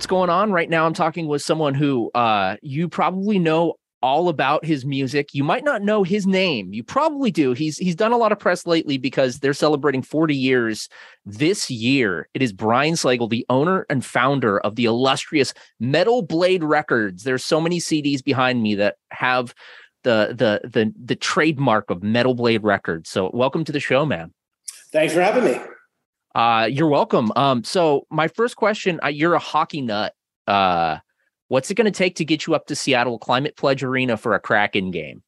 What's going on right now? I'm talking with someone who uh, you probably know all about his music. You might not know his name. You probably do. He's he's done a lot of press lately because they're celebrating 40 years this year. It is Brian Slagel, the owner and founder of the illustrious Metal Blade Records. There's so many CDs behind me that have the the the the trademark of Metal Blade Records. So welcome to the show, man. Thanks for having me. Uh, you're welcome. Um, so my first question, uh, you're a hockey nut. Uh, what's it going to take to get you up to Seattle Climate Pledge Arena for a Kraken game?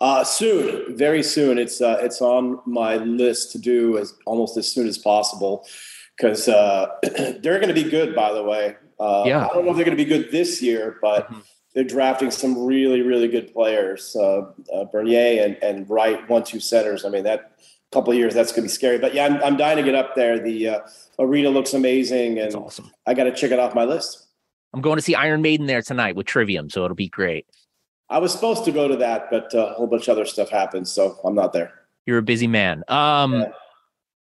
Uh, soon, very soon. It's uh, it's on my list to do as almost as soon as possible because uh, they're going to be good. By the way, uh, Yeah. I don't know if they're going to be good this year, but Mhm. they're drafting some really really good players. Uh, uh, Beniers and and Wright, one two centers. I mean that couple years that's going to be scary. But yeah, I'm I'm dying to get up there. The uh, arena looks amazing, and awesome. I got to check it off my list. I'm going to see Iron Maiden there tonight with Trivium, so it'll be great. I was supposed to go to that, but uh, a whole bunch of other stuff happened, so I'm not there. You're a busy man. Um, Yeah.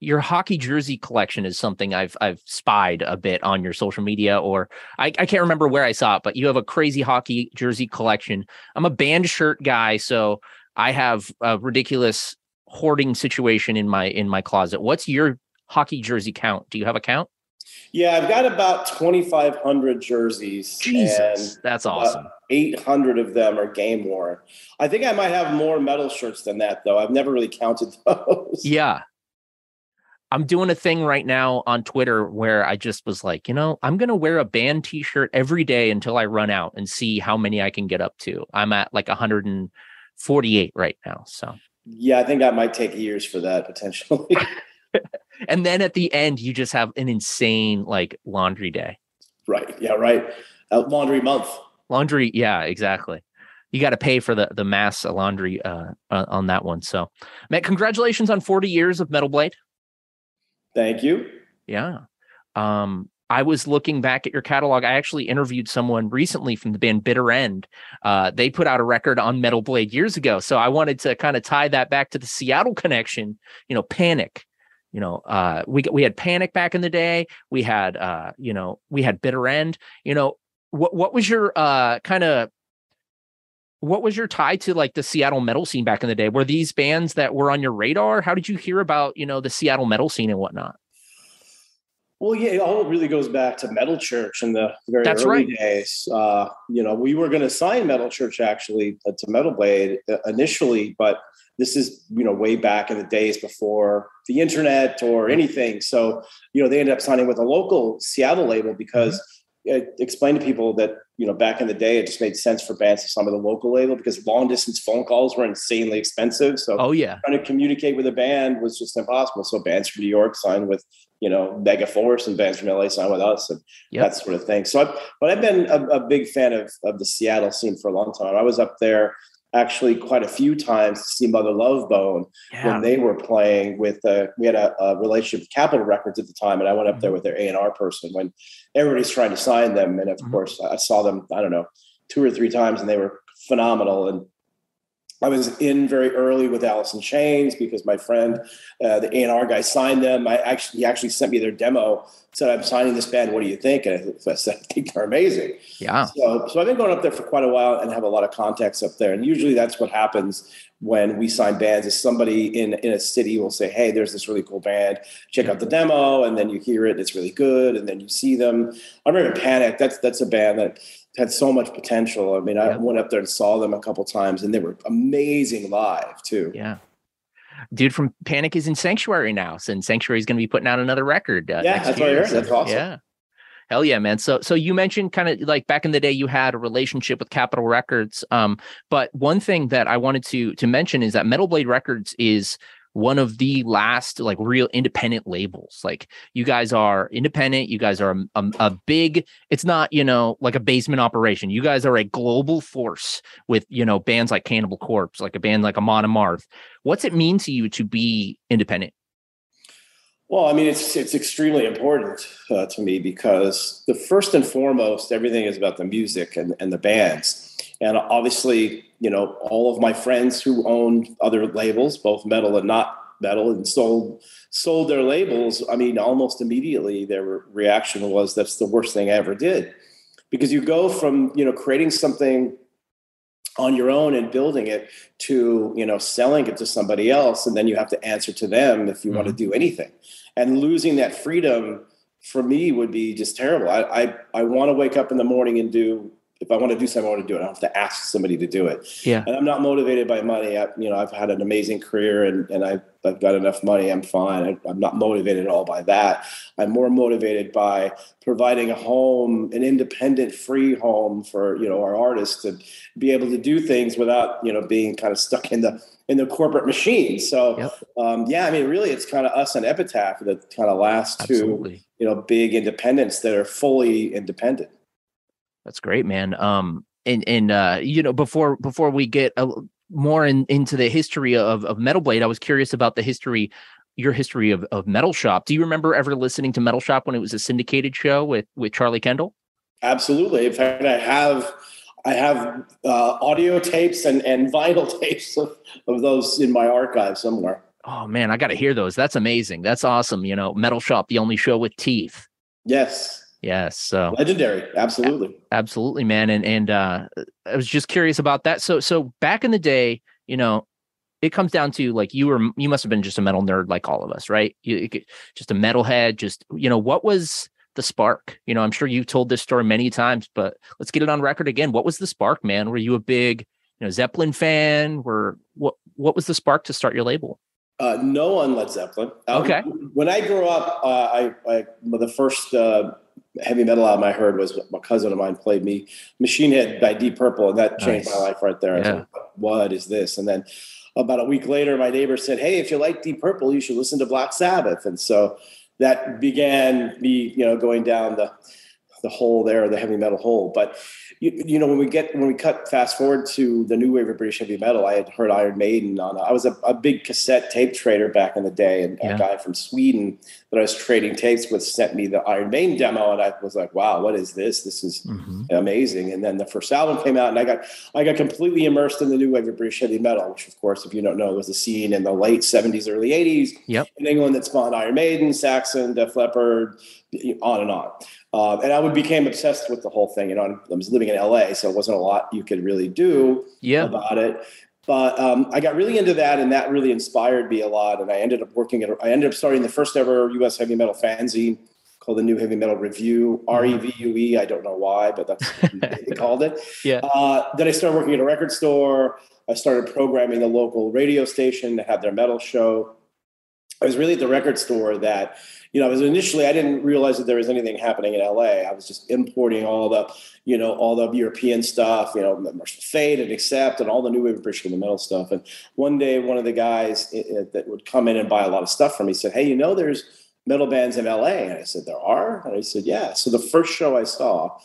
your hockey jersey collection is something I've I've spied a bit on your social media, or I, I can't remember where I saw it, but you have a crazy hockey jersey collection. I'm a band shirt guy, so I have a ridiculous hoarding situation in my in my closet. What's your hockey jersey count? Do you have a count? Yeah, I've got about 2,500 jerseys. Jesus, that's uh, awesome. 800 of them are game worn. I think I might have more metal shirts than that, though. I've never really counted those. Yeah. I'm doing a thing right now on Twitter where I just was like, you know, I'm going to wear a band t shirt every day until I run out and see how many I can get up to. I'm at like 148 right now. So, Yeah, I think I might take years for that potentially. and then at the end, you just have an insane like laundry day. right. Yeah, right. Uh, laundry month. Laundry. Yeah, exactly. You got to pay for the, the mass laundry uh, uh, on that one. So, Matt, congratulations on 40 years of Metal Blade. Thank you. Yeah. Um, I was looking back at your catalog. I actually interviewed someone recently from the band Bitter End. Uh, they put out a record on Metal Blade years ago. So I wanted to kind of tie that back to the Seattle connection, you know, Panic. You know, uh, we we had Panic back in the day. We had uh, you know, we had Bitter End. You know, what what was your uh kind of what was your tie to like the Seattle metal scene back in the day? Were these bands that were on your radar? How did you hear about, you know, the Seattle metal scene and whatnot? Well, yeah, it all really goes back to Metal Church in the very That's early right. days. Uh, you know, we were going to sign Metal Church actually to Metal Blade uh, initially, but this is you know way back in the days before the internet or anything. So you know, they ended up signing with a local Seattle label because I explain to people that you know back in the day it just made sense for bands to sign with a local label because long distance phone calls were insanely expensive. So oh yeah, trying to communicate with a band was just impossible. So bands from New York signed with you know Megaforce, and bands from LA signed with us, and yep. that sort of thing. So, I, but I've been a, a big fan of of the Seattle scene for a long time. I was up there actually quite a few times to see Mother Love Bone yeah. when they were playing with. Uh, we had a, a, relationship with Capitol Records at the time, and I went up there mm-hmm. with their A and R person when everybody's trying to sign them. And of mm-hmm. course, I saw them. I don't know two or three times, and they were phenomenal. And I was in very early with Alice in Chains because my friend, uh, the A&R guy, signed them. I actually he actually sent me their demo. Said, "I'm signing this band. What do you think?" And I said, "I think they're amazing." Yeah. So, so I've been going up there for quite a while and have a lot of contacts up there. And usually that's what happens when we sign bands. Is somebody in in a city will say, "Hey, there's this really cool band. Check out the demo." And then you hear it, it's really good. And then you see them. I remember Panic. That's that's a band that had so much potential. I mean, I went up there and saw them a couple times, and they were amazing live too. Yeah. Dude from Panic is in Sanctuary now, and Sanctuary is going to be putting out another record. Uh, yeah, that's year. what I. That's awesome. Yeah. Hell yeah, man. So so you mentioned kind of like back in the day you had a relationship with Capitol Records. Um, but one thing that I wanted to to mention is that Metal Blade Records is one of the last like real independent labels. Like you guys are independent. You guys are a, a, a, big. It's not you know like a basement operation. You guys are a global force with you know bands like Cannibal Corpse, like a band like Amon Amarth. What's it mean to you to be independent? Well, I mean, it's it's extremely important uh, to me because the first and foremost, everything is about the music and, and the bands. And obviously, you know, all of my friends who owned other labels, both metal and not metal, and sold sold their labels. I mean, almost immediately their reaction was, "That's the worst thing I ever did," because you go from you know creating something on your own and building it to you know selling it to somebody else and then you have to answer to them if you mm-hmm. want to do anything and losing that freedom for me would be just terrible i i, I want to wake up in the morning and do if I want to do something, I want to do it. I don't have to ask somebody to do it. Yeah. And I'm not motivated by money. I, you know, I've had an amazing career and, and I've, I've got enough money. I'm fine. I, I'm not motivated at all by that. I'm more motivated by providing a home, an independent, free home for, you know, our artists to be able to do things without, you know, being kind of stuck in the, in the corporate machine. So, yep. um, yeah, I mean, really, it's kind of us and Epitaph that kind of last Absolutely. two, you know, big independents that are fully independent. That's great, man. Um, and and uh, you know, before before we get a, more in, into the history of of Metal Blade, I was curious about the history, your history of of Metal Shop. Do you remember ever listening to Metal Shop when it was a syndicated show with with Charlie Kendall? Absolutely. In fact, I have I have uh, audio tapes and and vinyl tapes of, of those in my archive somewhere. Oh man, I got to hear those. That's amazing. That's awesome. You know, Metal Shop, the only show with teeth. Yes. Yes. So legendary. Absolutely. Absolutely, man. And and uh I was just curious about that. So so back in the day, you know, it comes down to like you were you must have been just a metal nerd like all of us, right? You, just a metalhead, just you know, what was the spark? You know, I'm sure you've told this story many times, but let's get it on record again. What was the spark, man? Were you a big, you know, Zeppelin fan? Were what what was the spark to start your label? Uh, no on Led Zeppelin. Um, okay. When I grew up, uh, I, I the first uh, heavy metal album I heard was my cousin of mine played me Machine Head by Deep Purple, and that changed nice. my life right there. Yeah. Like, what is this? And then about a week later, my neighbor said, "Hey, if you like Deep Purple, you should listen to Black Sabbath." And so that began me, you know, going down the the hole there, the heavy metal hole. But you, you, know, when we get when we cut fast forward to the new wave of British heavy metal, I had heard Iron Maiden on. I was a, a big cassette tape trader back in the day, and yeah. a guy from Sweden that I was trading tapes with sent me the Iron Maiden demo, and I was like, "Wow, what is this? This is mm-hmm. amazing!" And then the first album came out, and I got I got completely immersed in the new wave of British heavy metal, which, of course, if you don't know, was the scene in the late '70s, early '80s yep. in England that spawned Iron Maiden, Saxon, Def Leppard, on and on. Uh, and I would became obsessed with the whole thing. You know, I was living in LA, so it wasn't a lot you could really do yeah. about it. But um, I got really into that, and that really inspired me a lot. And I ended up working at, I ended up starting the first ever U.S. heavy metal fanzine called the New Heavy Metal Review, mm-hmm. R E V U E. I don't know why, but that's what they called it. Yeah. Uh, then I started working at a record store. I started programming the local radio station that had their metal show I was really at the record store that, you know, I was initially, I didn't realize that there was anything happening in LA. I was just importing all the, you know, all the European stuff, you know, Mercyful Fate and Accept and all the new wave appreciating the metal stuff. And one day, one of the guys eh, eh, that would come in and buy a lot of stuff from me said, Hey, you know, there's metal bands in LA. And I said, There are? And I said, Yeah. So the first show I saw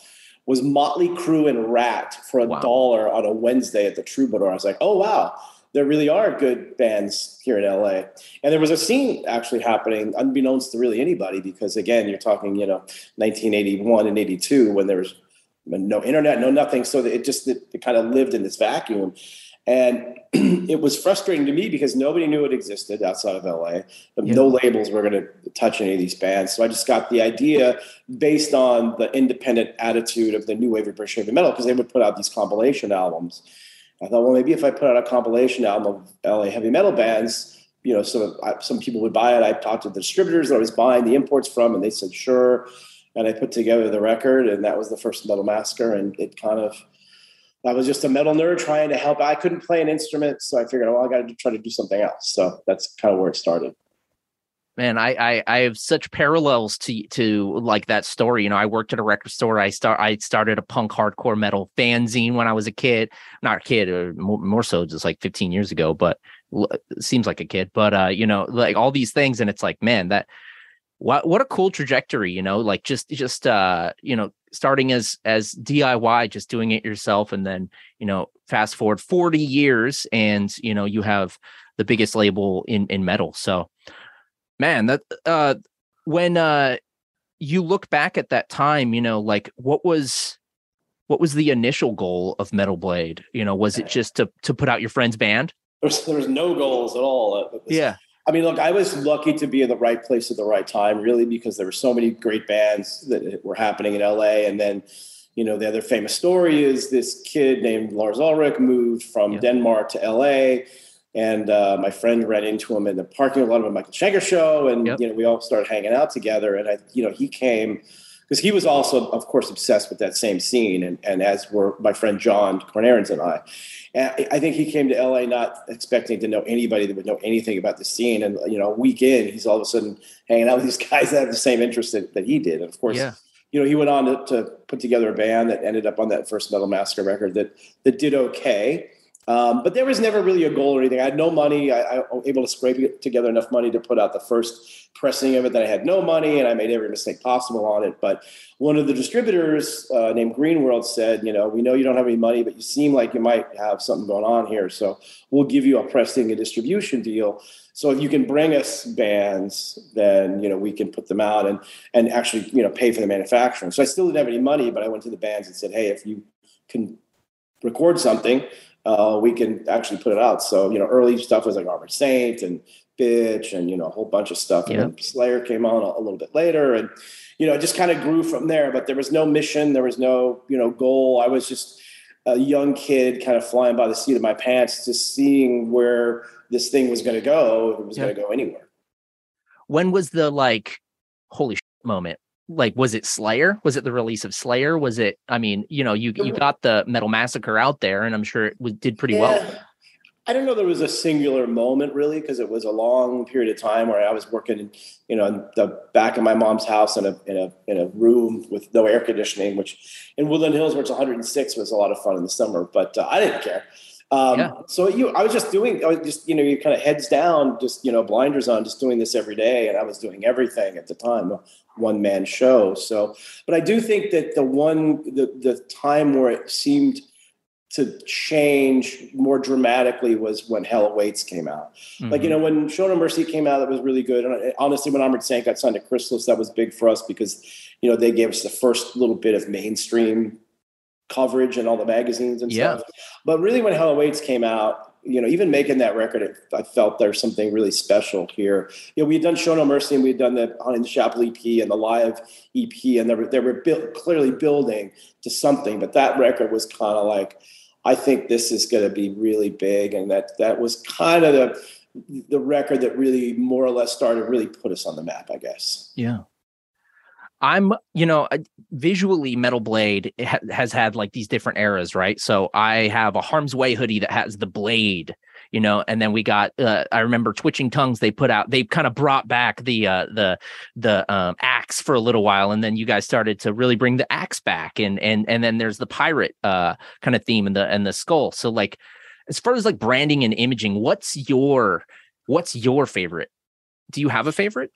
was Motley Crue and Ratt for a wow. dollar on a Wednesday at the Troubadour. I was like, Oh, wow there really are good bands here in LA. And there was a scene actually happening, unbeknownst to really anybody, because again, you're talking, you know, 1981 and 82 when there was no internet, no nothing. So it just it, it kind of lived in this vacuum. And it was frustrating to me because nobody knew it existed outside of LA. Yeah. No labels were going to touch any of these bands. So I just got the idea based on the independent attitude of the new wave of British heavy metal because they would put out these compilation albums I thought, well, maybe if I put out a compilation album of LA heavy metal bands, you know, some some people would buy it. I talked to the distributors that I was buying the imports from, and they said sure. And I put together the record, and that was the first Metal Massacre. And it kind of, I was just a metal nerd trying to help. I couldn't play an instrument, so I figured, well, I got to try to do something else. So that's kind of where it started man I, I i have such parallels to to like that story you know i worked at a record store i start i started a punk hardcore metal fanzine when i was a kid not a kid or uh, more, more so just like 15 years ago but seems like a kid but uh you know like all these things and it's like man that what what a cool trajectory you know like just just uh you know starting as as diy just doing it yourself and then you know fast forward 40 years and you know you have the biggest label in in metal so man that uh when uh you look back at that time you know like what was what was the initial goal of metal blade? You know was it just to to put out your friend's band? There's there's no goals at all. Yeah. I mean look i was lucky to be in the right place at the right time really because there were so many great bands that were happening in la and then you know the other famous story is this kid named lars ulrich moved from yeah. denmark to la and uh, my friend ran into him in the parking lot of a Michael Schenker show, and yep. you know we all started hanging out together. And I, you know, he came because he was also, of course, obsessed with that same scene, and and as were my friend John Kornarens and I. And I think he came to LA not expecting to know anybody that would know anything about the scene, and you know, a week in, he's all of a sudden hanging out with these guys that have the same interest that, that he did. And of course, yeah. you know, he went on to, to put together a band that ended up on that first Metal Massacre record that that did okay um, but there was never really a goal or anything. I had no money. I, I, was able to scrape together enough money to put out the first pressing of it Then I had no money and I made every mistake possible on it. But one of the distributors uh, named Green World said, you know, we know you don't have any money, but you seem like you might have something going on here. So we'll give you a pressing and distribution deal. So if you can bring us bands, then you know we can put them out and and actually you know pay for the manufacturing. So I still didn't have any money, but I went to the bands and said, hey, if you can record something uh, we can actually put it out. So, you know, early stuff was like Armored Saint and Bitch and, you know, a whole bunch of stuff. And then Slayer came on a, a, little bit later. And, you know, it just kind of grew from there. But there was no mission, there was no, you know, goal. I was just a young kid kind of flying by the seat of my pants, just seeing where this thing was going to go. If it was going to go anywhere. When was the like, holy moment like was it slayer? Was it the release of slayer? Was it i mean you know you you got the metal massacre out there and i'm sure it was, did pretty yeah. well i don't know there was a singular moment really because it was a long period of time where i was working you know in the back of my mom's house in a in a in a room with no air conditioning which in woodland hills where it's 106 was a lot of fun in the summer but uh, i didn't care. Um, yeah. So you, I was just doing, I was just you know, you kind of heads down, just you know, blinders on, just doing this every day, and I was doing everything at the time, one man show. So, but I do think that the one, the the time where it seemed to change more dramatically was when Hell Awaits came out. Mm-hmm. Like, you know, when Show No Mercy came out, that was really good. And honestly, when Armored Saint got signed to Chrysalis, that was big for us because, you know, they gave us the first little bit of mainstream coverage and all the magazines and yeah. stuff. But really, when Hell Awaits came out, you know, even making that record, I felt there's something really special here. You know, we had done Show No Mercy and we had done the Haunting the Chapel EP and the live EP, and they were, they were clearly building to something. But that record was kind of like, I think this is going to be really big, and that that was kind of the the record that really more or less started really put us on the map, I guess. Yeah. I'm, you know, visually Metal Blade ha- has had like these different eras, right? So I have a Harm's Way hoodie that has the blade, you know, and then we got uh, I remember Twitching Tongues. They put out they kind of brought back the uh, the the um, axe for a little while, and then you guys started to really bring the axe back, and and and then there's the pirate uh, kind of theme and the and the skull. So like as far as like branding and imaging, what's your what's your favorite? Do you have a favorite?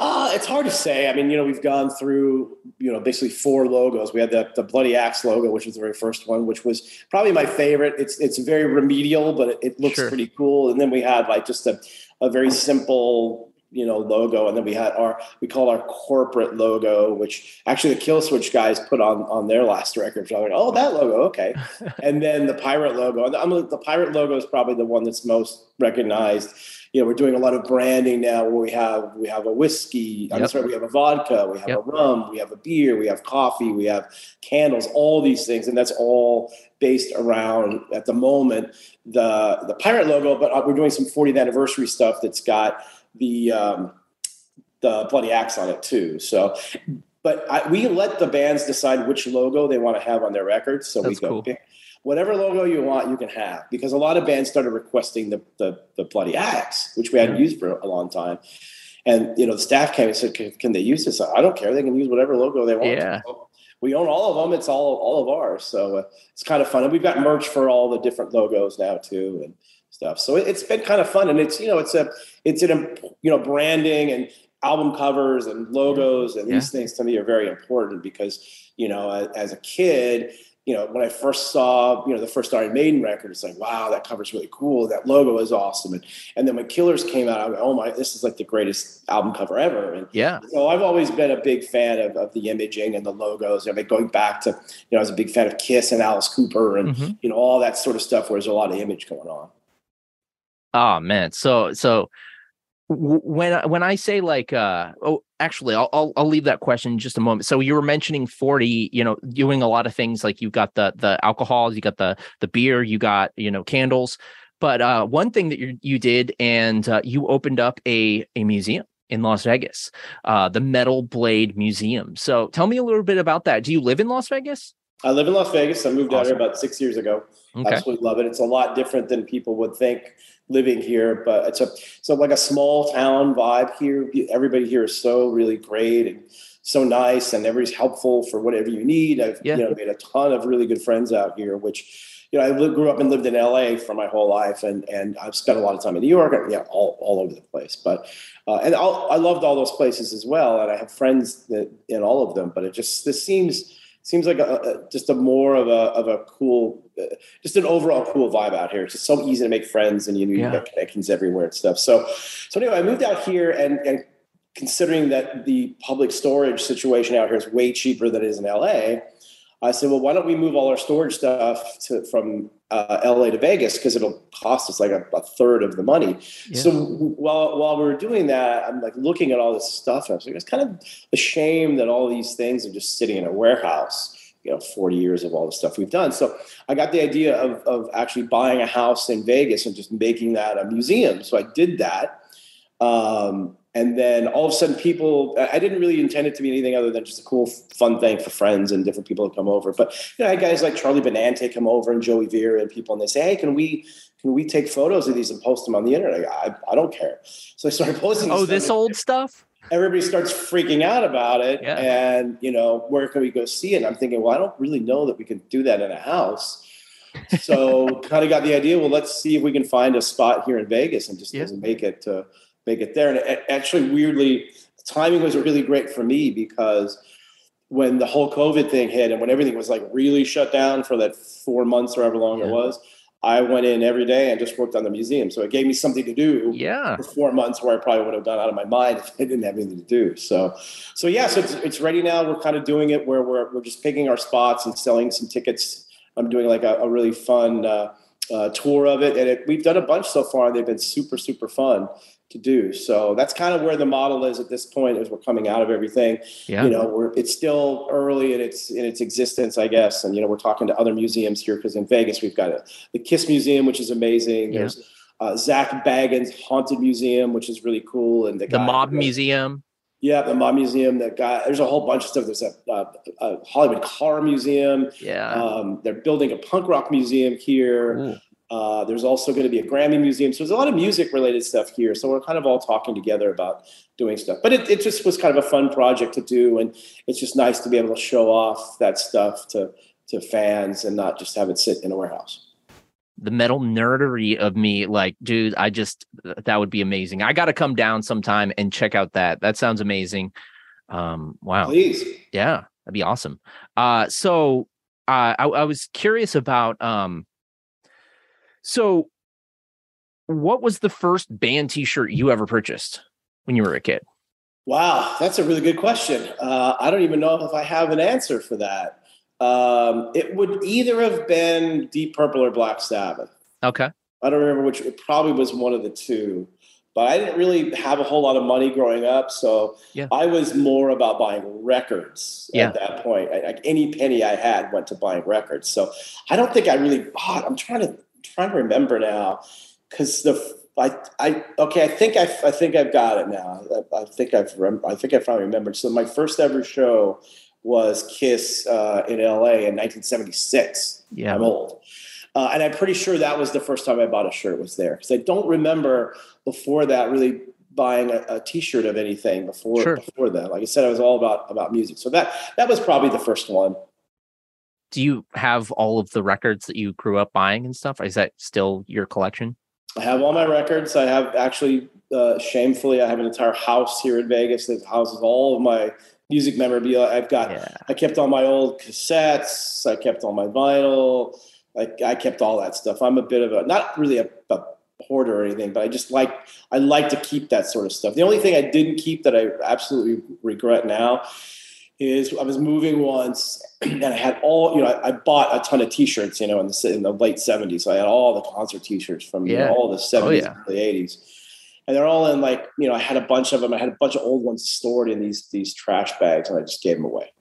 Uh, it's hard to say. I mean, you know, we've gone through, you know, basically four logos. We had the, the Bloody Axe logo, which was the very first one, which was probably my favorite. It's it's very remedial, but it, it looks sure. pretty cool. And then we had like just a, a very simple, you know, logo. And then we had our we call our corporate logo, which actually the Killswitch guys put on on their last record. So I'm like, oh, that logo, okay. and then the pirate logo. I'm, the pirate logo is probably the one that's most recognized you know, we're doing a lot of branding now where we have we have a whiskey, yep. I'm sorry, we have a vodka, we have yep. a rum, we have a beer, we have coffee, we have candles, all these things, and that's all based around at the moment the the pirate logo. But uh, we're doing some 40th anniversary stuff that's got the um, the bloody axe on it too. So but I, we let the bands decide which logo they want to have on their records. So That's we go cool whatever logo you want, you can have. Because a lot of bands started requesting the the, the bloody axe, which we hadn't used for a long time. And you know, the staff came and said, "Can, can they use this?" I don't care. They can use whatever logo they want. Yeah. We own all of them. It's all all of ours. So uh, it's kind of fun. And we've got merch for all the different logos now too, and stuff. So it, it's been kind of fun. And it's you know, it's a it's an you know branding and album covers and logos and yeah. these things to me are very important because you know as a kid you know, when I first saw, you know, the first Iron Maiden record, it's like, wow, that cover's really cool. That logo is awesome. And and then when Killers came out, I went, oh my, this is like the greatest album cover ever. And yeah, so I've always been a big fan of, of the imaging and the logos. I mean, going back to, you know, I was a big fan of Kiss and Alice Cooper and mm-hmm. you know all that sort of stuff where there's a lot of image going on. Oh man, so so when when I say like uh oh actually I'll, I'll I'll leave that question in just a moment. So you were mentioning 40, you know, doing a lot of things like you've got the the alcohols, you got the the beer, you got, you know, candles. But uh one thing that you you did and uh, you opened up a a museum in Las Vegas, uh the Metal Blade Museum. So tell me a little bit about that. Do you live in Las Vegas? I live in Las Vegas. I moved awesome. out here about 6 years ago. Okay. Absolutely love it. It's a lot different than people would think living here, but it's a so like a small town vibe here. Everybody here is so really great and so nice, and everybody's helpful for whatever you need. I've yeah. you know made a ton of really good friends out here, which you know I grew up and lived in LA for my whole life, and and I've spent a lot of time in New York, and, yeah, all all over the place. But uh, and I'll, I loved all those places as well, and I have friends that, in all of them. But it just this seems seems like a, a, just a more of a of a cool, just an overall cool vibe out here. It's just so easy to make friends, and you know you yeah. connections everywhere and stuff. So, so anyway, I moved out here, and, and considering that the public storage situation out here is way cheaper than it is in LA, I said, well, why don't we move all our storage stuff to, from uh, LA to Vegas because it'll cost us like a, a third of the money. Yeah. So while while we were doing that, I'm like looking at all this stuff, and I was like, it's kind of a shame that all these things are just sitting in a warehouse. You know, 40 years of all the stuff we've done. So I got the idea of of actually buying a house in Vegas and just making that a museum. So I did that. Um, and then all of a sudden people i didn't really intend it to be anything other than just a cool fun thing for friends and different people to come over but you know i had guys like charlie benante come over and joey vera and people and they say hey can we can we take photos of these and post them on the internet I, I don't care so i started posting oh this old stuff everybody starts freaking out about it yeah. and you know where can we go see it and i'm thinking well i don't really know that we can do that in a house so kind of got the idea well let's see if we can find a spot here in vegas and just yeah. make it to make it there. And it, actually, weirdly, timing was really great for me because when the whole COVID thing hit and when everything was like really shut down for that four months or however long yeah. it was, I went in every day and just worked on the museum. So it gave me something to do yeah. for four months where I probably would have gone out of my mind if I didn't have anything to do. So, so yeah, so it's, it's ready now. We're kind of doing it where we're, we're just picking our spots and selling some tickets. I'm doing like a, a really fun uh, uh, tour of it. And it, we've done a bunch so far. And they've been super, super fun to do. So that's kind of where the model is at this point as we're coming out of everything. Yeah. You know, we're it's still early in its in its existence, I guess. And you know, we're talking to other museums here because in Vegas we've got a, the Kiss Museum, which is amazing. Yeah. There's uh, Zak Bagans Haunted Museum, which is really cool, and the, the guy, Mob Museum. Yeah, the Mob Museum. That guy. There's a whole bunch of stuff. There's a, a, a Hollywood Car Museum. Yeah. Um, they're building a punk rock museum here. Ooh Uh, there's also going to be a Grammy museum. So there's a lot of music related stuff here. So we're kind of all talking together about doing stuff. But it, it just was kind of a fun project to do. And it's just nice to be able to show off that stuff to, to fans and not just have it sit in a warehouse. The metal nerdery of me, like, dude, I just, that would be amazing. I got to come down sometime and check out that. That sounds amazing. Um, wow. Please. Yeah, that'd be awesome. Uh, so uh, I, I was curious about, um, so, what was the first band T-shirt you ever purchased when you were a kid? Wow, that's a really good question. Uh, I don't even know if I have an answer for that. Um, it would either have been Deep Purple or Black Sabbath. Okay. I don't remember which. It probably was one of the two. But I didn't really have a whole lot of money growing up, so yeah. I was more about buying records yeah. at that point. Like any penny I had went to buying records. So I don't think I really bought. I'm trying to trying to remember now because the I, I okay I think I, I think I've got it now. I, I think I've rem- I think I finally remembered. So my first ever show was Kiss uh, in LA in 1976 yeah. I'm old. Uh, and I'm pretty sure that was the first time I bought a shirt was there because I don't remember before that really buying a a t-shirt of anything before sure. before that. Like I said I was all about about music. So that that was probably the first one do you have all of the records that you grew up buying and stuff? Is that still your collection? I have all my records. I have actually, uh, shamefully, I have an entire house here in Vegas that houses all of my music memorabilia. I've got, yeah. I kept all my old cassettes. I kept all my vinyl. I, I kept all that stuff. I'm a bit of a, not really a, a hoarder or anything, but I just like, I like to keep that sort of stuff. The only thing I didn't keep that I absolutely regret now is I was moving once and I had all, you know, I, I, bought a ton of t-shirts, you know, in the, in the late seventies. So I had all the concert t-shirts from yeah. you know, all the oh, seventies, oh, yeah. early eighties. And they're all in like, you know, I had a bunch of them. I had a bunch of old ones stored in these, these trash bags and I just gave them away.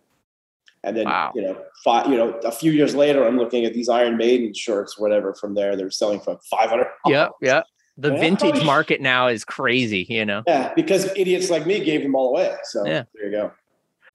And then, wow. you know, five, you know, a few years later, I'm looking at these Iron Maiden shirts, whatever, from there. They're selling for 500. Yeah. Yeah. The vintage market now is crazy, you know? Yeah. Because idiots like me gave them all away. So yeah. there you go.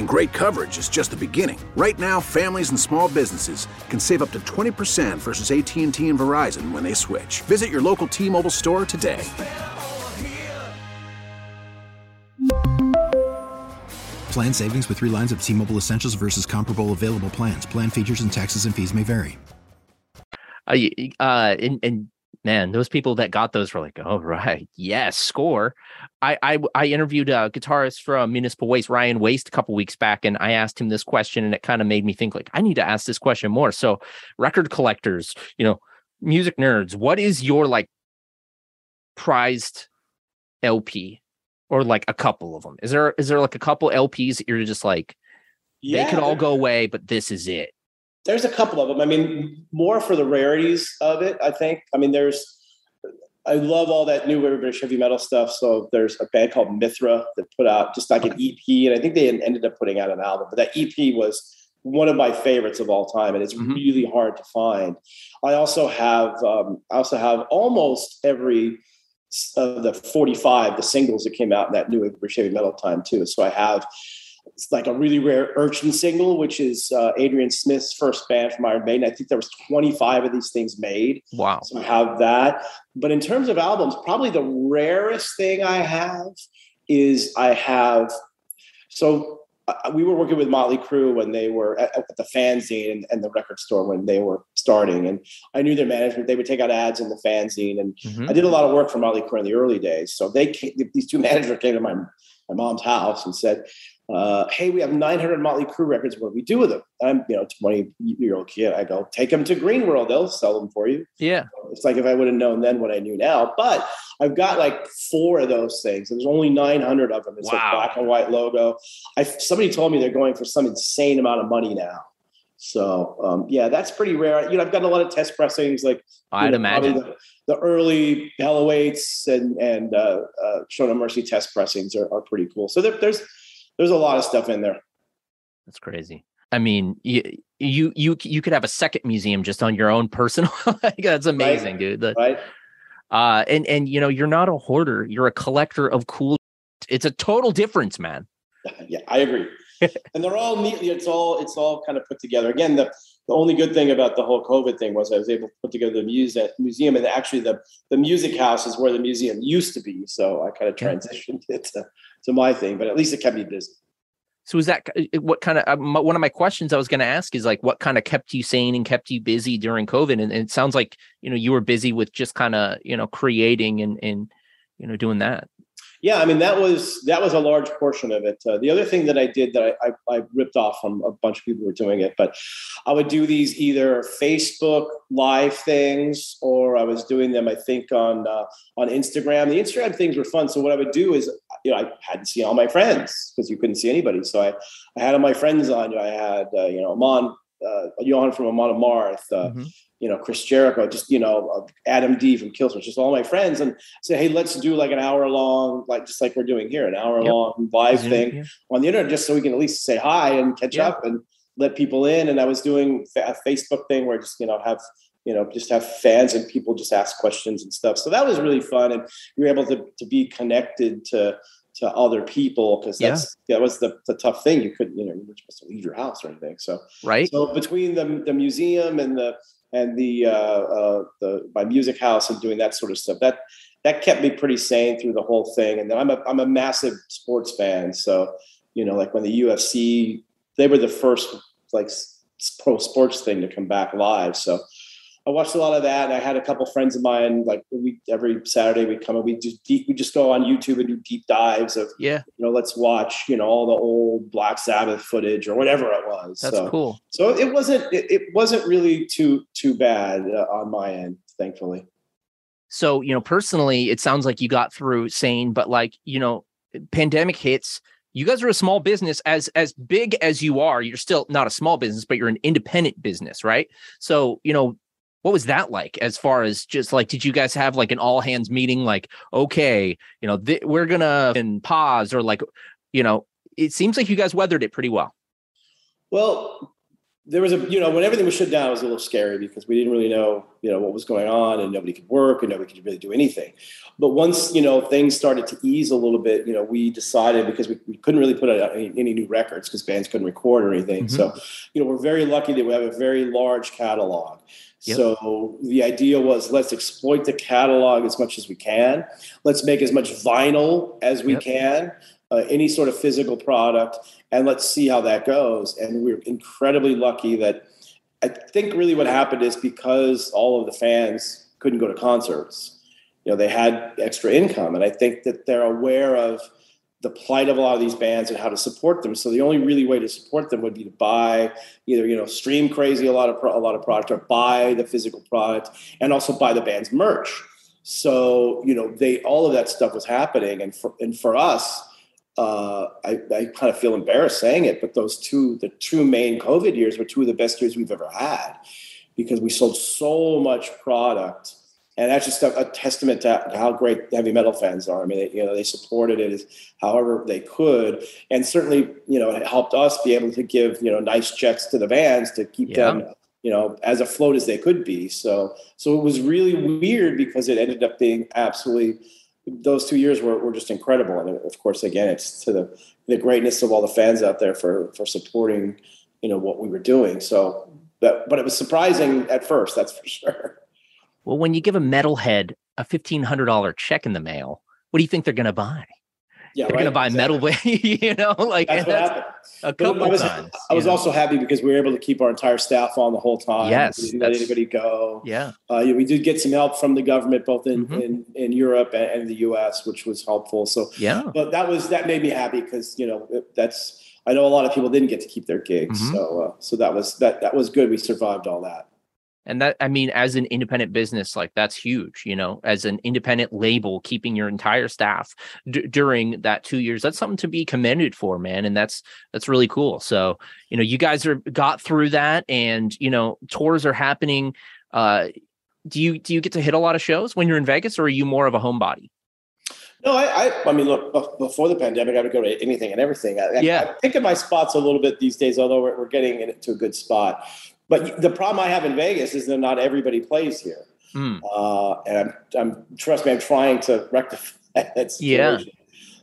And great coverage is just the beginning. Right now, families and small businesses can save up to 20% versus AT&T and Verizon when they switch. Visit your local T-Mobile store today. Plan savings with three lines of T Mobile Essentials versus comparable available plans. Plan features and taxes and fees may vary. Uh, uh, and, and man, those people that got those were like, oh, right. Yes, score. I, I, I interviewed a guitarist from Municipal Waste, Ryan Waste, a couple weeks back, and I asked him this question, and it kind of made me think, like, I need to ask this question more. So, record collectors, you know, music nerds, what is your like prized LP or like a couple of them? Is there is there like a couple LPs that you're just like yeah, they could all go away, but this is it? There's a couple of them. I mean, more for the rarities of it. I think. I mean, there's. I love all that new British heavy metal stuff. So there's a band called Mythra that put out just like an EP, and I think they ended up putting out an album. But that EP was one of my favorites of all time, and it's mm-hmm. really hard to find. I also have um, I also have almost every of the 45, the singles that came out in that new British heavy metal time too. So I have like a really rare Urchin single, which is uh, Adrian Smith's first band from Iron Maiden. I think there was 25 of these things made. Wow. So I have that. But in terms of albums, probably the rarest thing I have is I have. So uh, we were working with Motley Crue when they were at, at the fanzine and, and, the record store when they were starting, and I knew their management. They would take out ads in the fanzine, and mm-hmm. I did a lot of work for Motley Crue in the early days. So they came, these two managers came to my my mom's house and said, uh, hey, we have 900 Motley Crue records. What do we do with them? I'm, you know, 20 year old kid. I go, take them to Green World. They'll sell them for you. Yeah. It's like if I would have known then what I knew now. But I've got like four of those things. There's only 900 of them. It's wow. a black and white logo. I somebody told me they're going for some insane amount of money now. So um, yeah, that's pretty rare. You know, I've got a lot of test pressings, like I'd know, imagine the, the, early Hell Awaits and and uh, uh, Show No Mercy test pressings are, are pretty cool. So there, there's there's a lot of stuff in there. That's crazy. I mean, you you you you could have a second museum just on your own personal. That's amazing, right. dude. The, right. Uh, and and you know, you're not a hoarder. You're a collector of cool. It's a total difference, man. Yeah, I agree. and they're all neatly. It's all it's all kind of put together. Again, the the only good thing about the whole COVID thing was I was able to put together the museum, museum and actually the the music house is where the museum used to be. So I kind of transitioned it to to my thing, but at least it kept me busy. So was that what kind of uh, one of my questions I was going to ask is like what kind of kept you sane and kept you busy during COVID? And, and it sounds like you know you were busy with just kind of you know creating and and you know doing that. Yeah, I mean that was that was a large portion of it. Uh, the other thing that I did that I, I, I, ripped off from a bunch of people who were doing it, but I would do these either Facebook live things or I was doing them I think on uh, on Instagram. The Instagram things were fun. So what I would do is you know I hadn't seen all my friends because you couldn't see anybody. So I I had all my friends on. I had uh, you know Amon uh, Johan from Amon Amarth. Uh, mm-hmm you know, Chris Jericho, just, you know, uh, Adam D from Killswitch, just all my friends and say, Hey, let's do like an hour long, like, just like we're doing here, an hour yep. long live thing yeah. on the internet, just so we can at least say hi and catch yeah. up and let people in. And I was doing a Facebook thing where just, you know, have, you know, just have fans and people just ask questions and stuff. So that was really fun. And you were able to, to be connected to, to other people because that's yeah. that was the, the tough thing. You couldn't, you know, you were supposed to leave your house or anything. So right. So between the the museum and the and the uh, uh, the my music house and doing that sort of stuff. That that kept me pretty sane through the whole thing. And then I'm a I'm a massive sports fan, so you know, like when the UFC, they were the first like pro sports thing to come back live. So I watched a lot of that. And I had a couple friends of mine, like we every Saturday we'd come and we just deep, we just go on YouTube and do deep dives of yeah, you know, let's watch you know all the old Black Sabbath footage or whatever it was. That's so, cool. So it wasn't it, it wasn't really too too bad uh, on my end, thankfully. So you know, personally, it sounds like you got through sane, but like you know, pandemic hits you guys are a small business as as big as you are you're still not a small business but you're an independent business right so you know what was that like as far as just like did you guys have like an all hands meeting like okay you know th- we're gonna pause or like you know it seems like you guys weathered it pretty well. Well there was a you know when everything was shut down it was a little scary because we didn't really know you know what was going on and nobody could work and nobody could really do anything. But once you know things started to ease a little bit you know we decided because we, we couldn't really put out any, any new records because bands couldn't record or anything. Mm-hmm. so you know we're very lucky that we have a very large catalog Yep. So the idea was let's exploit the catalog as much as we can. Let's make as much vinyl as we yep. can, uh, any sort of physical product, and let's see how that goes. And we're incredibly lucky that I think really what happened is because all of the fans couldn't go to concerts, you know, they had extra income. And I think that they're aware of the plight of a lot of these bands and how to support them. So the only really way to support them would be to buy either you know stream crazy a lot of pro- a lot of product or buy the physical product and also buy the band's merch. So you know they all of that stuff was happening, and for and for us, uh, I, I kind of feel embarrassed saying it, but those two the two main COVID years were two of the best years we've ever had because we sold so much product and that's just a, a, testament to how great heavy metal fans are. I mean, they, you know, they supported it as however they could, and certainly, you know, it helped us be able to give you know nice checks to the bands to keep yeah. them you know as afloat as they could be. So, so it was really weird because it ended up being absolutely those two years were, were just incredible. And of course, again, it's to the, the greatness of all the fans out there for, for supporting, you know, what we were doing. So that, but it was surprising at first, that's for sure. Well, when you give a metalhead a $1,500 check in the mail, what do you think they're going to buy? Yeah, they're right. going to buy exactly. metal, you know, like That's happened. a couple I was, times. I was also happy because we were able to keep our entire staff on the whole time. Yes, we didn't let anybody go. yeah, Uh, yeah, we did get some help from the government, both in, Mhm. in, in Europe and, and the U.S., which was helpful. So, yeah. but that was that made me happy because you know it- that's I know a lot of people didn't get to keep their gigs, Mhm. so uh, so that was that that was good. We survived all that. And that, I mean, as an independent business, like that's huge, you know, as an independent label, keeping your entire staff d- during that two years, that's something to be commended for, man. And that's, that's really cool. So, you know, you guys are got through that and, you know, tours are happening. Uh, do you, do you get to hit a lot of shows when you're in Vegas or are you more of a homebody? No, I, I, I mean, look, before the pandemic, I would go to anything and everything. I, I- Yeah. I pick at my spots a little bit these days, although we're, we're getting into a good spot. But the problem I have in Vegas is that not everybody plays here. Mm, Uh, and I'm, I'm, trust me, I'm trying to rectify that Yeah. situation.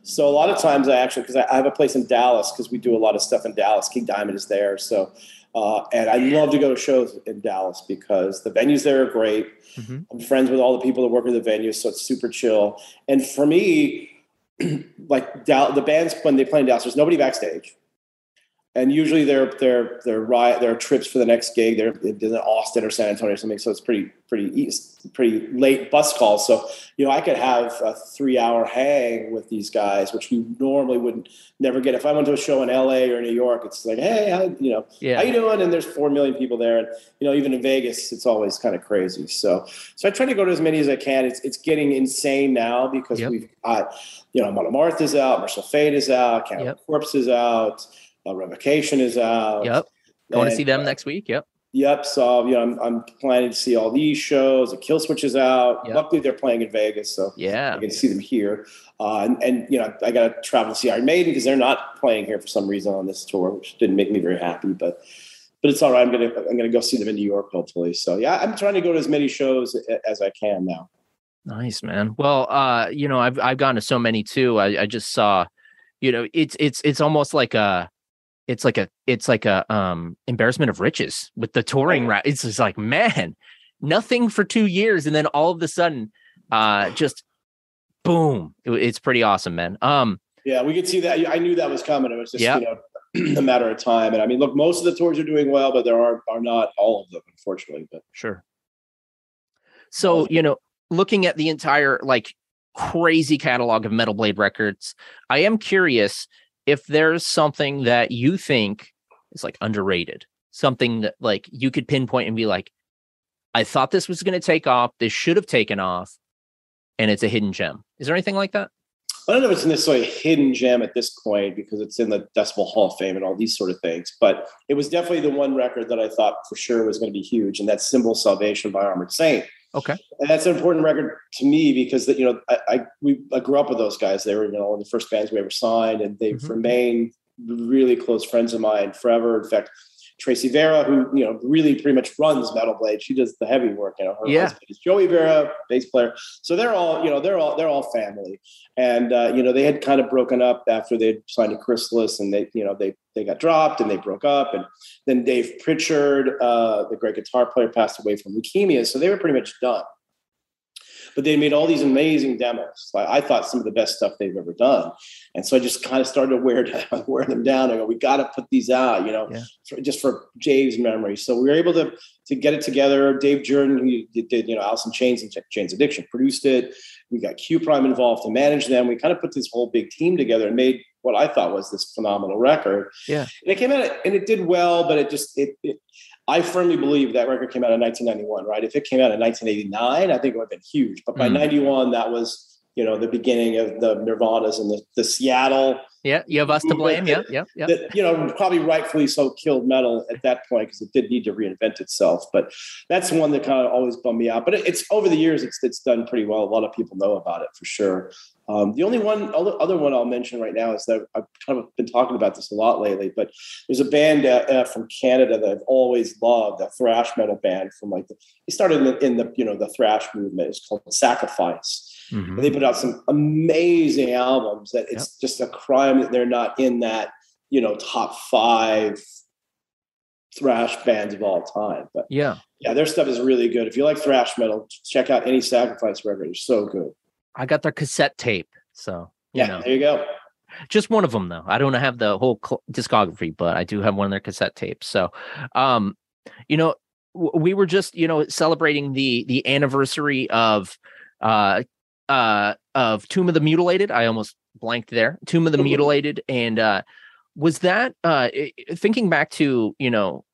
So a lot of times I actually, because I, I have a place in Dallas, because we do a lot of stuff in Dallas. King Diamond is there. So, uh, and I love to go to shows in Dallas because the venues there are great. Mhm. I'm friends with all the people that work at the venues, so it's super chill. And for me, like Dal- the bands when they play in Dallas, there's nobody backstage, and usually they're they're they're riot there are trips for the next gig. They're in Austin or San Antonio or something, so it's pretty pretty east, pretty late bus calls. So you know I could have a three hour hang with these guys, which you normally wouldn't never get. If I went to a show in L.A. or New York, it's like hey, how, you know yeah. how you doing? And there's four million people there, and you know even in Vegas, it's always kind of crazy. So, so I try to go to as many as I can. It's it's getting insane now because Yep. we've got you know Amon Amarth is out, Mercyful Fate is out, Cannibal Yep. Corpse is out, uh, Revocation is out. Yep. Going to see them uh, next week. Yep. Yep. So you know I'm I'm planning to see all these shows. The Kill Switch is out. Yep. Luckily they're playing in Vegas, so Yeah. I can see them here. Uh, and, and, you know, I got to travel to see Iron Maiden because they're not playing here for some reason on this tour, which didn't make me very happy. But but it's all right. I'm gonna I'm gonna go see them in New York hopefully. So yeah, I'm trying to go to as many shows as I can now. Nice, man. Well, uh, you know, I've I've gone to so many too. I, I just saw, you know, it's it's it's almost like a it's like a it's like a um embarrassment of riches with the touring route. It's just like, man, nothing for two years, and then all of a sudden, uh just boom. It- it's pretty awesome, man. Um, Yeah, we could see that. I knew that was coming. It was just Yeah. you know a matter of time. And I mean, look, most of the tours are doing well, but there are are not all of them, unfortunately. But Sure. So, you know, looking at the entire like crazy catalog of Metal Blade records, I am curious if there's something that you think is like underrated, something that like you could pinpoint and be like, I thought this was going to take off. This should have taken off. And it's a hidden gem. Is there anything like that? I don't know if it's necessarily a hidden gem at this point because it's in the Decibel Hall of Fame and all these sort of things. But it was definitely the one record that I thought for sure was going to be huge, and that's "Symbol Salvation" by Armored Saint. Okay. And that's an important record to me because that you know I, I we I grew up with those guys. They were you know one of the first bands we ever signed, and they've Mhm. remained really close friends of mine forever. In fact, Tracy Vera, who you know really pretty much runs Metal Blade, she does the heavy work. You know, her Yeah. husband is Joey Vera, bass player. So they're all you know they're all they're all family, and uh, you know they had kind of broken up after they signed to Chrysalis, and they you know they they got dropped and they broke up, and then Dave Prichard, uh, the great guitar player, passed away from leukemia, so they were pretty much done. But they made all these amazing demos. Like I thought some of the best stuff they've ever done, and so I just kind of started to wear wear them down. I go, we got to put these out, you know, Yeah. for, just for Dave's memory. So we were able to to get it together. Dave Jerden, who did you know in Chains and Jane's Addiction, produced it. We got Q Prime involved to manage them. We kind of put this whole big team together and made what I thought was this phenomenal record. Yeah. and it came out and it did well, but it just it. it I firmly believe that record came out in 1991, right? If it came out in 1989, I think it would have been huge. But by Mm. 91, that was, you know, the beginning of the Nirvanas and the, the Seattle Yeah. You have us to blame. Yeah. Yeah. Yeah. that you know probably rightfully so killed metal at that point because it did need to reinvent itself. But that's one that kind of always bummed me out. But it, it's over the years, it's it's done pretty well. A lot of people know about it for sure. Um, the only one other, other one I'll mention right now is that I've kind of been talking about this a lot lately. But there's a band uh, uh, from Canada that I've always loved, a thrash metal band from like the, they started in the, in the you know the thrash movement. It's called Sacrifice. Mm-hmm. They put out some amazing albums that it's yep. just a crime that they're not in that, you know, top five thrash bands of all time. But yeah, yeah, their stuff is really good. If you like thrash metal, check out any Sacrifice record. It's so good. I got their cassette tape, so yeah, know. there you go. Just one of them though. I don't have the whole discography, but I do have one of their cassette tapes. So, um, you know, w- we were just you know celebrating the the anniversary of uh uh of Tomb of the Mutilated. I almost blanked there. Tomb of the Mutilated, and uh was that uh thinking back to you know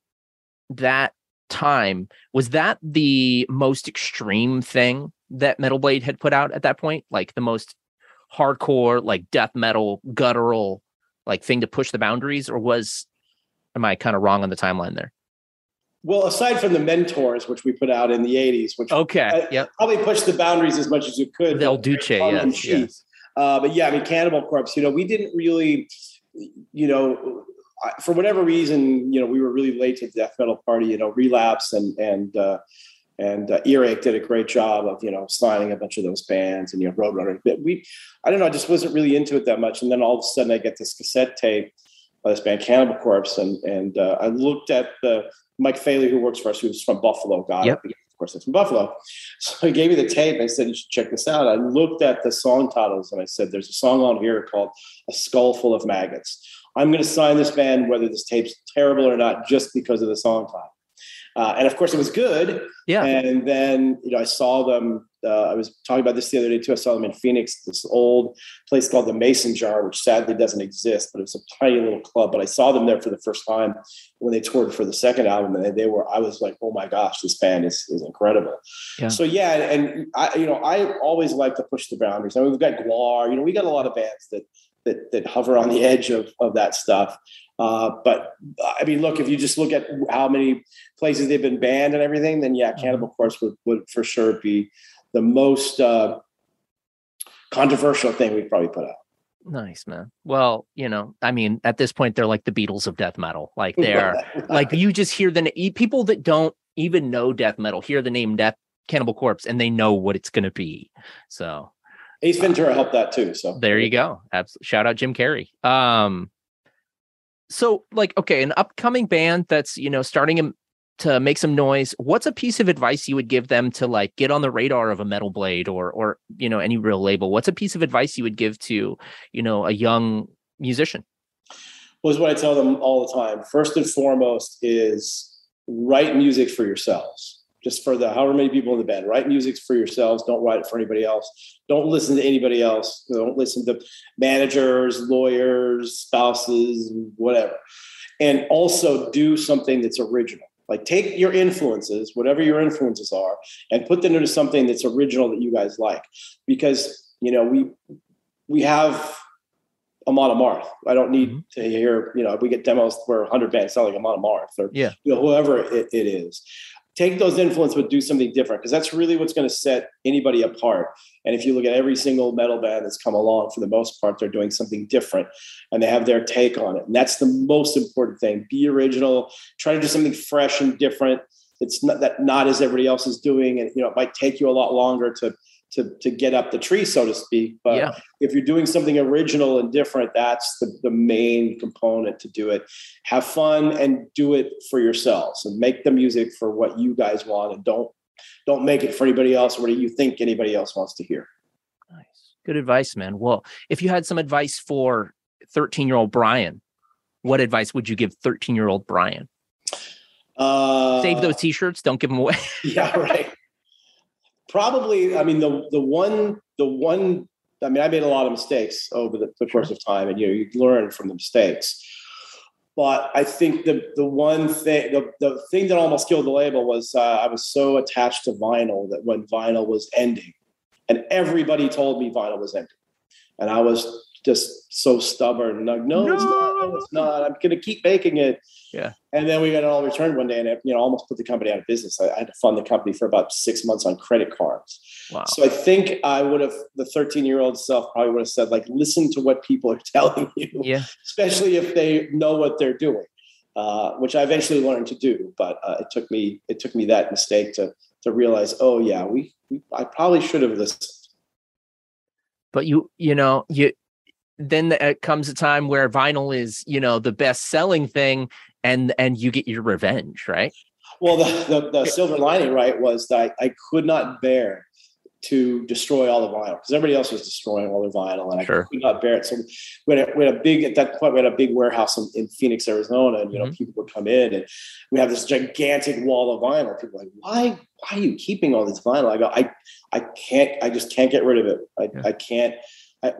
that time was that the most extreme thing that metal blade had put out at that point like the most hardcore like death metal guttural like thing to push the boundaries or was am i kind of wrong on the timeline there well aside from the mentors which we put out in the 80s which okay yeah probably pushed the boundaries as much as you could El Duce yes, yes. Uh, but yeah i mean cannibal corpse you know we didn't really you know for whatever reason, you know, we were really late to the death metal party. You know, Relapse and and uh, and uh, Earache did a great job of you know signing a bunch of those bands and you know Roadrunner. But we, I don't know, I just wasn't really into it that much. And then all of a sudden, I get this cassette tape by this band Cannibal Corpse, and and uh, I looked at the Mike Faley, who works for us, who's from Buffalo, guy. Yep. Of course, it's from Buffalo. So he gave me the tape. And I said, "You should check this out." I looked at the song titles and I said, "There's a song on here called A Skull Full of Maggots." I'm going to sign this band whether this tape's terrible or not, just because of the song title. Uh, and of course, it was good. Yeah. And then you know, I saw them. Uh, I was talking about this the other day too. I saw them in Phoenix, this old place called the Mason Jar, which sadly doesn't exist, but it was a tiny little club. But I saw them there for the first time when they toured for the second album, and they were. I was like, oh my gosh, this band is is incredible. Yeah. So yeah, and I, you know, I always like to push the boundaries. I mean, we've got GWAR. You know, we got a lot of bands that that that hover on the edge of of that stuff. Uh, but I mean, look, if you just look at how many places they've been banned and everything, then yeah, Cannibal mm-hmm. Corpse would, would for sure be the most uh, controversial thing we'd probably put out. Nice, man. Well, you know, I mean, at this point, they're like the Beatles of death metal. Like they're like you just hear the people that don't even know death metal hear the name Death Cannibal Corpse and they know what it's going to be. So Ace Ventura helped that too. So there you go. Absolutely. Shout out Jim Carrey. Um, so like, okay, an upcoming band that's you know starting to make some noise. What's a piece of advice you would give them to like get on the radar of a Metal Blade or or you know any real label? What's a piece of advice you would give to you know a young musician? Was what I tell them all the time. First and foremost is write music for yourselves just for the however many people in the band. Write music for yourselves. Don't write it for anybody else. Don't listen to anybody else. Don't listen to managers, lawyers, spouses, whatever. And also do something that's original. Like take your influences, whatever your influences are, and put them into something that's original that you guys like. Because you know we we have Amon Amarth. I don't need mm-hmm. to hear, you know, we get demos where 100 bands sound like Amon Amarth or yeah. you know, whoever it, it is take those influences but do something different because that's really what's going to set anybody apart. And if you look at every single metal band that's come along for the most part they're doing something different and they have their take on it. And that's the most important thing. Be original. Try to do something fresh and different. It's not that not as everybody else is doing and you know it might take you a lot longer to to to get up the tree, so to speak. But yeah. if you're doing something original and different, that's the, the main component to do it. Have fun and do it for yourselves and make the music for what you guys want and don't don't make it for anybody else or what you think anybody else wants to hear. Nice. Good advice, man. Well, if you had some advice for 13 year old Brian, what advice would you give 13 year old Brian? Uh, Save those t-shirts. Don't give them away. yeah, right probably, I mean, the the one the one. I mean, I made a lot of mistakes over the, the course of time, and you know, you learn from the mistakes. But I think the the one thing the, the thing that almost killed the label was uh, I was so attached to vinyl that when vinyl was ending, and everybody told me vinyl was ending, and I was just so stubborn and like, no, no, it's not, no, it's not. I'm going to keep making it. Yeah. And then we got it all returned one day and it, you know, almost put the company out of business. I, I, had to fund the company for about six months on credit cards. Wow. So I think I would have, the 13 year old self probably would have said like, listen to what people are telling you, yeah. especially if they know what they're doing, uh, which I eventually learned to do. But uh, it took me, it took me that mistake to, to realize, oh yeah, we, we I probably should have listened. but you you know you then it comes a time where vinyl is you know the best selling thing and and you get your revenge right well the, the, the silver lining right was that I, I could not bear to destroy all the vinyl because everybody else was destroying all their vinyl and sure. I could not bear it. So we had, a, we had a big at that point we had a big warehouse in, in Phoenix, Arizona, and you know mm-hmm. people would come in and we have this gigantic wall of vinyl. People like, why why are you keeping all this vinyl? I go, I I can't, I just can't get rid of it. I, yeah. I can't.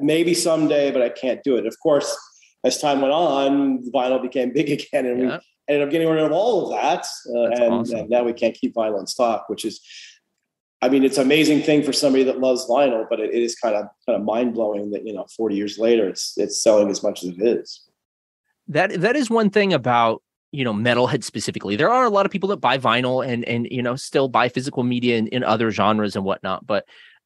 Maybe someday, but I can't do it. Of course, as time went on, vinyl became big again, and yeah. we ended up getting rid of all of that. Uh, and, awesome. and now we can't keep vinyl in stock, which is I mean, it's an amazing thing for somebody that loves vinyl, but it, it is kind of kind of mind blowing that you know, 40 years later, it's it's selling as much as it is. That that is one thing about you know metalhead specifically. There are a lot of people that buy vinyl and and you know still buy physical media in, in other genres and whatnot, but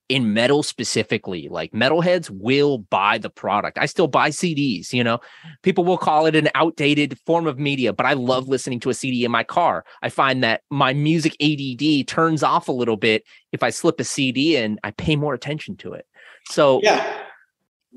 in metal specifically like metalheads will buy the product. I still buy cds you know? People will call it an outdated form of media but i love listening to a cd in my car. I find that my music add turns off a little bit if i slip a cd in i pay more attention to it. So yeah.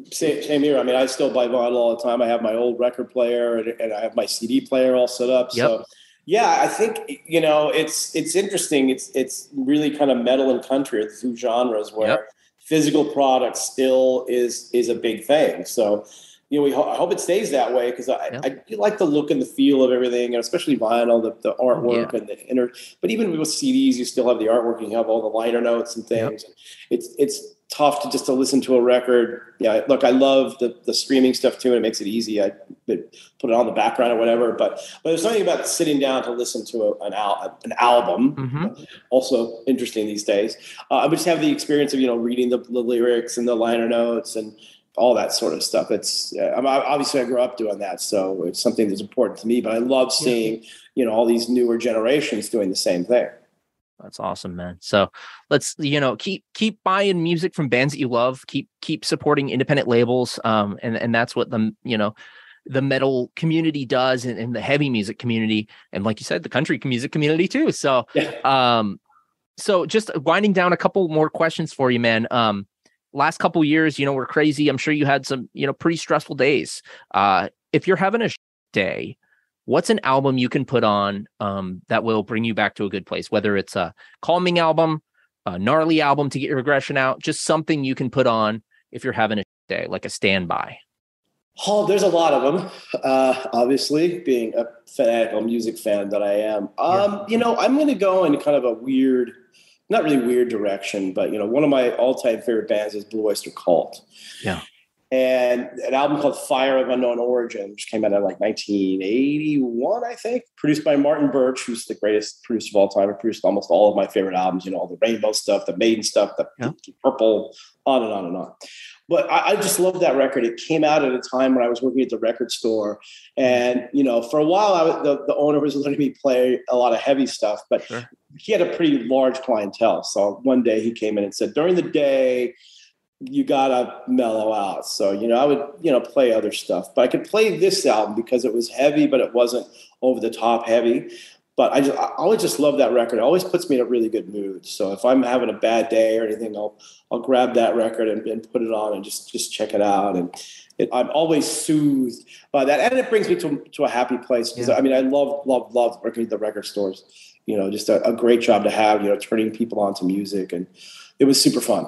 Same, same here. I mean i still buy vinyl all the time. I have my old record player and, and i have my cd player all set up yep. so yeah, I think you know it's it's interesting. It's it's really kind of metal and country are the two genres where yep. physical product still is is a big thing. So you know, we ho- I hope it stays that way because I, I like the look and the feel of everything, and especially vinyl, the, the artwork yeah. and the inner. But even with CDs, you still have the artwork, and you have all the liner notes and things. Yep. It's it's tough to just to listen to a record. Yeah, look, I love the the streaming stuff too, and it makes it easy. I put it on the background or whatever. But but there's something about sitting down to listen to a, an al- an album. Mm-hmm. Also interesting these days. Uh, I would just have the experience of you know reading the, the, lyrics and the liner notes and all that sort of stuff. It's uh, I'm, obviously I grew up doing that, so it's something that's important to me. But I love seeing yeah. you know all these newer generations doing the same thing. That's awesome, man. So let's you know keep keep buying music from bands that you love. Keep keep supporting independent labels. Um, and and that's what the you know the metal community does, and, and the heavy music community, and like you said, the country music community too. So, yeah. um, so just winding down a couple more questions for you, man. Um, last couple years, you know, we're crazy. I'm sure you had some you know pretty stressful days. Uh, if you're having a day what's an album you can put on um, that will bring you back to a good place? Whether it's a calming album a gnarly album to get your aggression out just something you can put on if you're having a day like a standby. Oh there's a lot of them uh, obviously being a fanatical music fan that i am. Um, yeah. you know i'm going to go in kind of a weird not really weird direction but you know one of my all-time favorite bands is blue oyster cult. Yeah and an album called Fire of Unknown Origin, which came out in like 1981, I think, produced by Martin Birch, who's the greatest producer of all time. He produced almost all of my favorite albums, you know, all the Rainbow stuff, the Maiden stuff, the yeah. Purple, on and on and on. But I, I, just love that record. It came out at a time when I was working at the record store, and you know, for a while, I, the the owner was letting me play a lot of heavy stuff, but sure. he had a pretty large clientele. So one day he came in and said, during the day you gotta mellow out. So, you know, I would, you know, play other stuff, but I could play this album because it was heavy, but it wasn't over the top heavy. But I just, I always just love that record. It always puts me in a really good mood. So if I'm having a bad day or anything, I'll, I'll grab that record and, and put it on and just, just check it out. And it, I'm always soothed by that. And it brings me to, to a happy place because yeah. I mean, I love, love, love working at the record stores, you know, just a, a great job to have, you know, turning people on to music. And it was super fun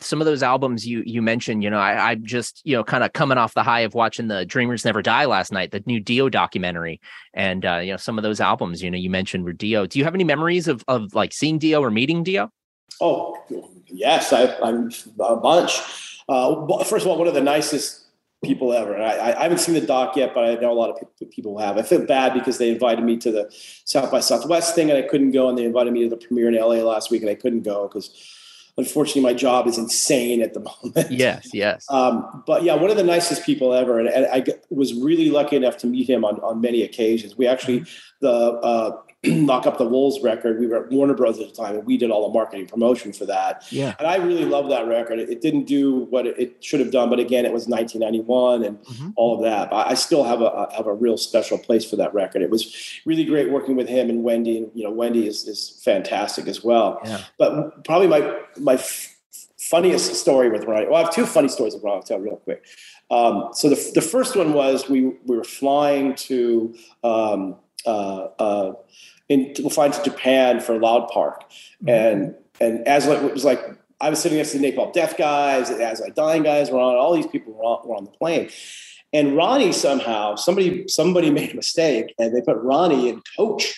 some of those albums you you mentioned, you know, I, I just you know kind of coming off the high of watching the Dreamers Never Die last night, the new Dio documentary, and uh, you know some of those albums, you know, you mentioned were Dio. Do you have any memories of of like seeing Dio or meeting Dio? Oh yes, I, I'm a bunch. Uh, first of all, one of the nicest people ever. I, I, haven't seen the doc yet, but I know a lot of people have. I feel bad because they invited me to the South by Southwest thing and I couldn't go, and they invited me to the premiere in LA last week and I couldn't go because unfortunately my job is insane at the moment. Yes yes. Um, but yeah one of the nicest people ever and, and, i was really lucky enough to meet him on, on many occasions. We actually mm-hmm. the uh, Lock Up the Wolves record. We were at Warner Bros. at the time, and we did all the marketing promotion for that. Yeah. And I really love that record. It, didn't do what it, should have done, but again, it was 1991 and mm-hmm. all of that. But I still have a have a real special place for that record. It was really great working with him and Wendy. And you know, Wendy is is fantastic as well. Yeah. But probably my my funniest story with Ronnie. Well, I have two funny stories with Ronnie. I'll tell real quick. Um, so the, the first one was we we were flying to um, uh, uh, in we flying to Japan for Loud Park, mm-hmm. and and as like, it was like I was sitting next to the Napalm Death guys, and as like dying guys were on. All these people were on, were on the plane, and Ronnie somehow somebody somebody made a mistake, and they put Ronnie in coach.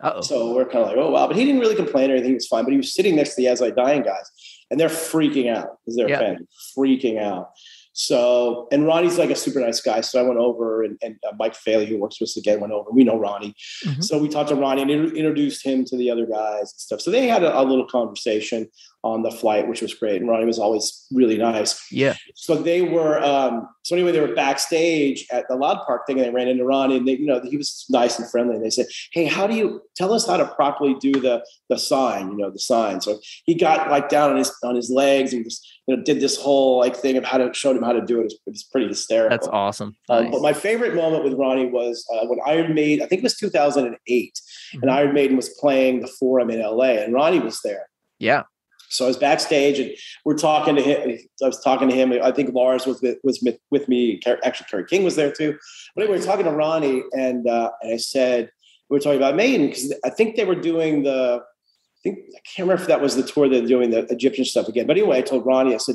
Uh-oh. So we're kind of like, oh wow, but he didn't really complain or anything. He was fine, but he was sitting next to the As I Dying guys, and they're freaking out because they're yeah. fans, freaking out. So, and Ronnie's like a super nice guy. So I went over and, and uh, Mike Faley, who works with us again, went over. We know Ronnie. Mm-hmm. So we talked to Ronnie and introduced him to the other guys and stuff. So they had a, a, little conversation on the flight, which was great. And Ronnie was always really nice. Yeah. So they were, um, so anyway, they were backstage at the Loud Park thing and they ran into Ronnie and they, you know, he was nice and friendly. And they said, Hey, how do you tell us how to properly do the, the sign, you know, the sign. So he got like down on his, on his legs and just, you know, did this whole like thing of how to showed him how to do it. It was, it was pretty hysterical. That's awesome. Um, But my favorite moment with Ronnie was uh, when Iron Maiden, I think it was 2008, mm-hmm. and Iron Maiden was playing the Forum in LA, and Ronnie was there. Yeah. So I was backstage, and we're talking to him. I was talking to him. I think Lars was with, was with me. Actually, Kerry King was there too. But anyway, we are talking to Ronnie, and uh, and I said we were talking about Maiden because I think they were doing the I think I can't remember if that was the tour they're doing the Egyptian stuff again. But anyway, I told Ronnie, I said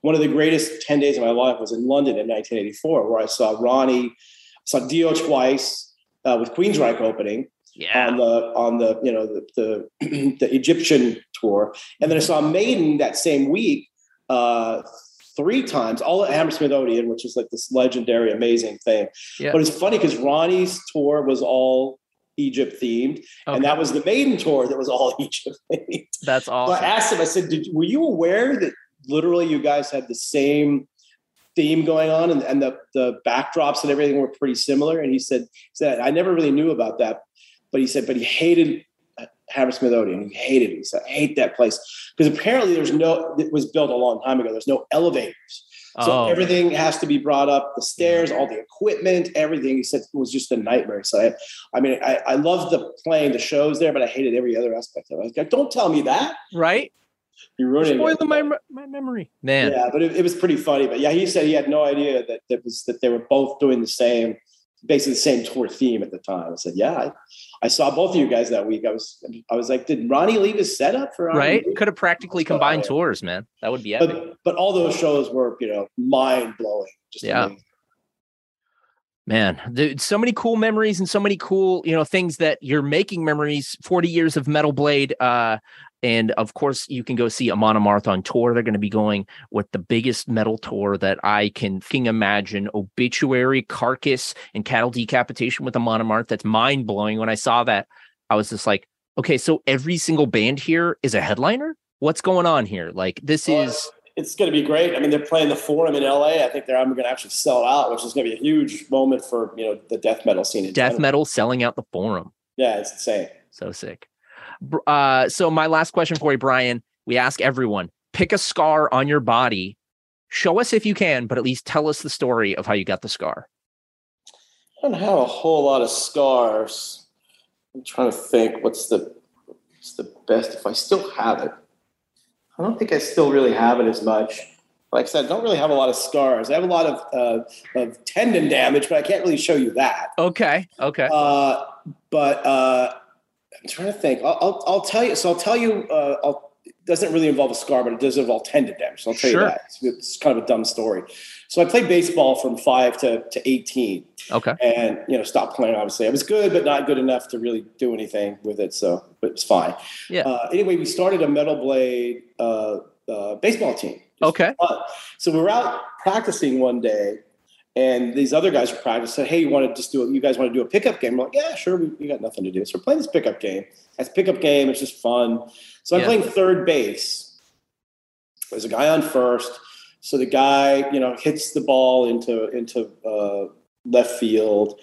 one of the greatest 10 days of my life was in London in 1984, where I saw Ronnie, saw Dio twice uh, with Queensryche opening. Yeah. On the on the you know the, the, the Egyptian tour, and then I saw Maiden that same week uh, three times, all at Hammersmith Odeon, which is like this legendary, amazing thing. Yeah. But it's funny because Ronnie's tour was all Egypt themed, okay. and that was the maiden tour that was all Egypt themed. That's awesome. So I asked him. I said, Did, "Were you aware that literally you guys had the same theme going on, and, and the the backdrops and everything were pretty similar?" And he said, he "said I never really knew about that, but he said, but he hated." Hammersmith Odeon. He hated it. He said, I hate that place. Because apparently there's no, it was built a long time ago. There's no elevators. So oh. everything has to be brought up the stairs, all the equipment, everything. He said it was just a nightmare. So I, I mean, I, I love the playing the shows there, but I hated every other aspect of it. I was like, don't tell me that. Right. You're ruining spoiling my my memory, man. Yeah, but it, it, was pretty funny. But yeah, he said he had no idea that that was that they were both doing the same, basically the same tour theme at the time. I said, yeah, I, I saw both of you guys that week. I was I was like, did Ronnie leave his setup for right? Could have practically combined tours, man. That would be epic. But, but all those shows were, you know, mind blowing. Just yeah. Amazing. Man, dude, so many cool memories and so many cool, you know, things that you're making memories. 40 years of Metal Blade. Uh, and of course, you can go see Amon Amarth on tour. They're going to be going with the biggest metal tour that I can imagine. Obituary, Carcass, and Cattle Decapitation with Amon Amarth. That's mind blowing. When I saw that, I was just like, okay, so every single band here is a headliner. What's going on here? Like this is. It's going to be great. I mean, they're playing the Forum in LA. I think they're I'm going to actually sell out, which is going to be a huge moment for you know the death metal scene. death general. metal selling out the Forum. Yeah, it's insane. So sick. Uh, so my last question for you, Brian, we ask everyone, pick a scar on your body. Show us if you can, but at least tell us the story of how you got the scar. I don't have a whole lot of scars. I'm trying to think what's the what's the best if I still have it. I don't think I still really have it as much. Like I said, I don't really have a lot of scars. I have a lot of uh, of tendon damage, but I can't really show you that. Okay. Okay. Uh, but uh, I'm trying to think. I'll, I'll, I'll tell you. So I'll tell you. Uh, I'll, it doesn't really involve a scar, but it does involve tendon damage. So I'll tell sure. you that. It's, it's, kind of a dumb story. So I played baseball from five to, to 18. Okay. And, you know, stopped playing, obviously. I was good, but not good enough to really do anything with it. So it was fine. Yeah. Uh, anyway, we started a Metal Blade uh, uh, baseball team. Okay. So we were out practicing one day and these other guys were practicing. Said, "Hey, you want to just do it? You guys want to do a pickup game?" I'm like, "Yeah, sure. We, we, got nothing to do, so we're playing this pickup game. It's a pickup game. It's just fun." So I'm yeah. playing third base. There's a guy on first. So the guy, you know, hits the ball into into uh, left field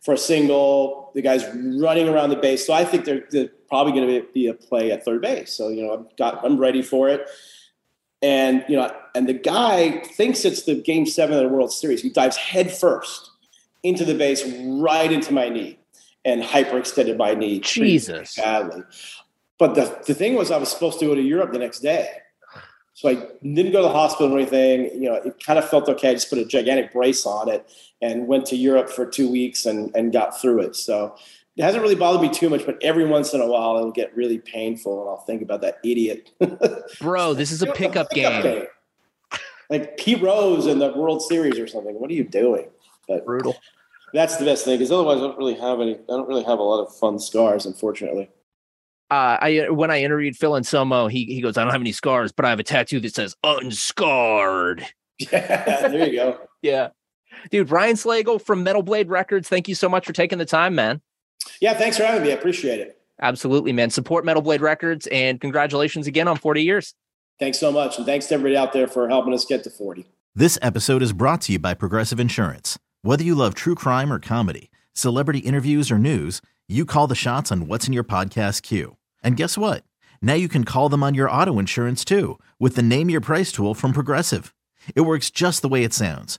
for a single. The guy's running around the base. So I think they're, they're probably going to be a play at third base. So you know, I've got I'm ready for it and you know, and the guy thinks it's the game seven of the World Series. He dives headfirst into the base, right into my knee, and hyperextended my knee. Jesus, badly. But the, the thing was, I was supposed to go to Europe the next day. So I didn't go to the hospital or anything. You know, it kind of felt okay. I just put a gigantic brace on it and went to Europe for two weeks and, and got through it. So it hasn't really bothered me too much, but every once in a while it'll get really painful and I'll think about that idiot. Bro, this is a pickup, a pickup game. game. Like Pete Rose in the World Series or something. What are you doing? But brutal. That's the best thing because otherwise I don't really have any. I don't really have a lot of fun scars, unfortunately uh, I when I interviewed Phil Anselmo, he he goes, I don't have any scars, but I have a tattoo that says unscarred. Yeah, there you go. yeah. Dude, Brian Slagel from Metal Blade Records, thank you so much for taking the time, man. Yeah, thanks for having me. I appreciate it. Absolutely, man. Support Metal Blade Records and congratulations again on 40 years. Thanks so much. And thanks to everybody out there for helping us get to 40. This episode is brought to you by Progressive Insurance. Whether you love true crime or comedy, celebrity interviews or news, you call the shots on what's in your podcast queue. And guess what? Now you can call them on your auto insurance too with the Name Your Price tool from Progressive. It works just the way it sounds.